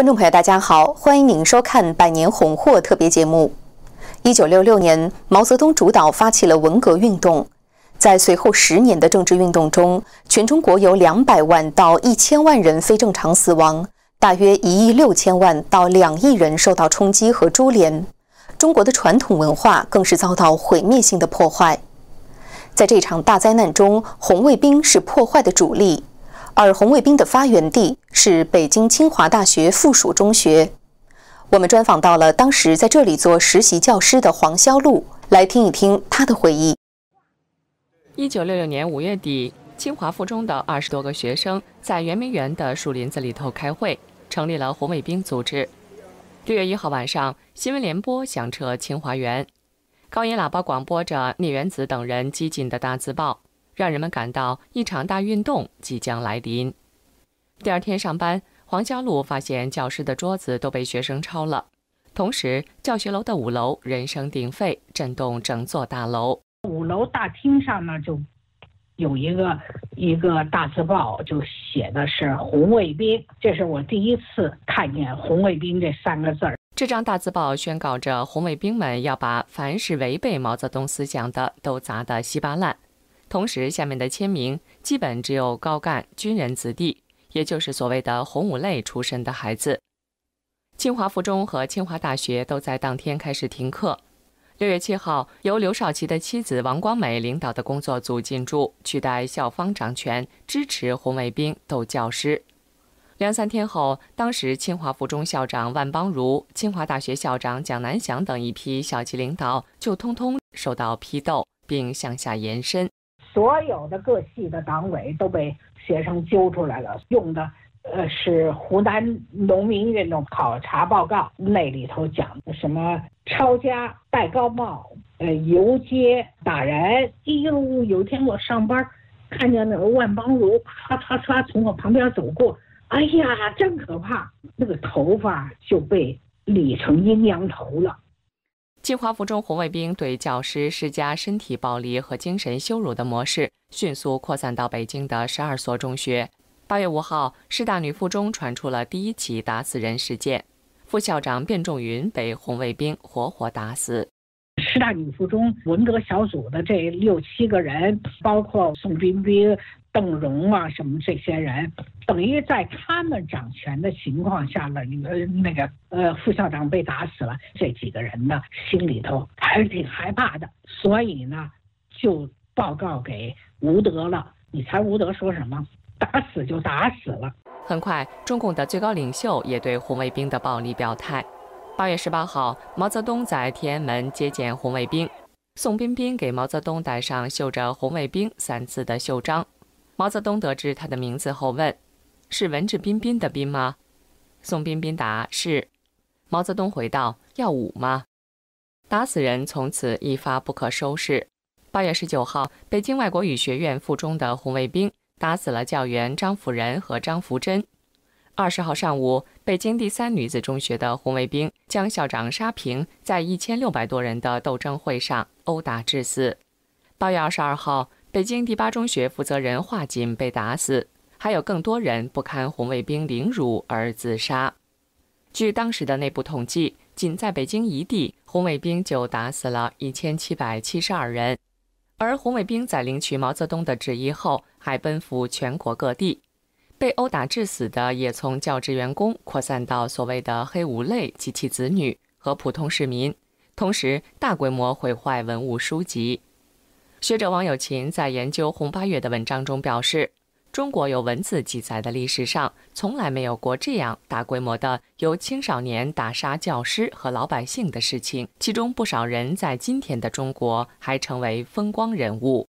观众朋友，大家好，欢迎您收看《百年红货》特别节目。一九六六年，毛泽东主导发起了文革运动，在随后十年的政治运动中，全中国有两百万到一千万人非正常死亡，大约一亿六千万到两亿人受到冲击和株连。中国的传统文化更是遭到毁灭性的破坏。在这场大灾难中，红卫兵是破坏的主力。而红卫兵的发源地是北京清华大学附属中学。我们专访到了当时在这里做实习教师的黄肖路，来听一听他的回忆。一九六六年五月底，清华附中的二十多个学生在圆明园的树林子里头开会，成立了红卫兵组织。六月一号晚上，新闻联播响彻清华园，高音喇叭广播着聂元子等人激进的大字报。让人们感到一场大运动即将来临。第二天上班，黄家路发现教室的桌子都被学生抄了，同时教学楼的五楼人声鼎沸，震动整座大楼。五楼大厅上呢，就有一个一个大字报，就写的是“红卫兵”。这是我第一次看见“红卫兵”这三个字儿。这张大字报宣告着红卫兵们要把凡是违背毛泽东思想的都砸得稀巴烂。同时，下面的签名基本只有高干军人子弟，也就是所谓的“红五类”出身的孩子。清华附中和清华大学都在当天开始停课。六月七号，由刘少奇的妻子王光美领导的工作组进驻，取代校方掌权，支持红卫兵斗教师。两三天后，当时清华附中校长万邦如、清华大学校长蒋南翔等一批校级领导就通通受到批斗，并向下延伸。所有的各系的党委都被学生揪出来了，用的呃是湖南农民运动考察报告，那里头讲的什么抄家、戴高帽、呃游街、打人。哎呦，有一天我上班，看见那个万邦如唰唰唰从我旁边走过，哎呀，真可怕，那个头发就被理成阴阳头了。清华附中红卫兵对教师施加身体暴力和精神羞辱的模式迅速扩散到北京的十二所中学。八月五号，师大女附中传出了第一起打死人事件，副校长卞仲云被红卫兵活活打死。师大女附中文革小组的这六七个人，包括宋彬彬。邓荣啊，什么这些人，等于在他们掌权的情况下呢，呃，那个呃副校长被打死了，这几个人呢心里头还是挺害怕的，所以呢就报告给吴德了。你猜吴德说什么？打死就打死了。很快，中共的最高领袖也对红卫兵的暴力表态。八月十八号，毛泽东在天安门接见红卫兵，宋彬彬给毛泽东戴上绣着“红卫兵”三字的袖章。毛泽东得知他的名字后问：“是文质彬彬的彬吗？”宋彬彬答：“是。”毛泽东回道：“要武吗？”打死人从此一发不可收拾。八月十九号，北京外国语学院附中的红卫兵打死了教员张辅仁和张福珍。二十号上午，北京第三女子中学的红卫兵将校长沙平在一千六百多人的斗争会上殴打致死。八月二十二号。北京第八中学负责人华锦被打死，还有更多人不堪红卫兵凌辱而自杀。据当时的内部统计，仅在北京一地，红卫兵就打死了一千七百七十二人。而红卫兵在领取毛泽东的旨意后，还奔赴全国各地，被殴打致死的也从教职员工扩散到所谓的“黑五类”及其子女和普通市民，同时大规模毁坏文物书籍。学者王友琴在研究《红八月》的文章中表示，中国有文字记载的历史上，从来没有过这样大规模的由青少年打杀教师和老百姓的事情，其中不少人在今天的中国还成为风光人物。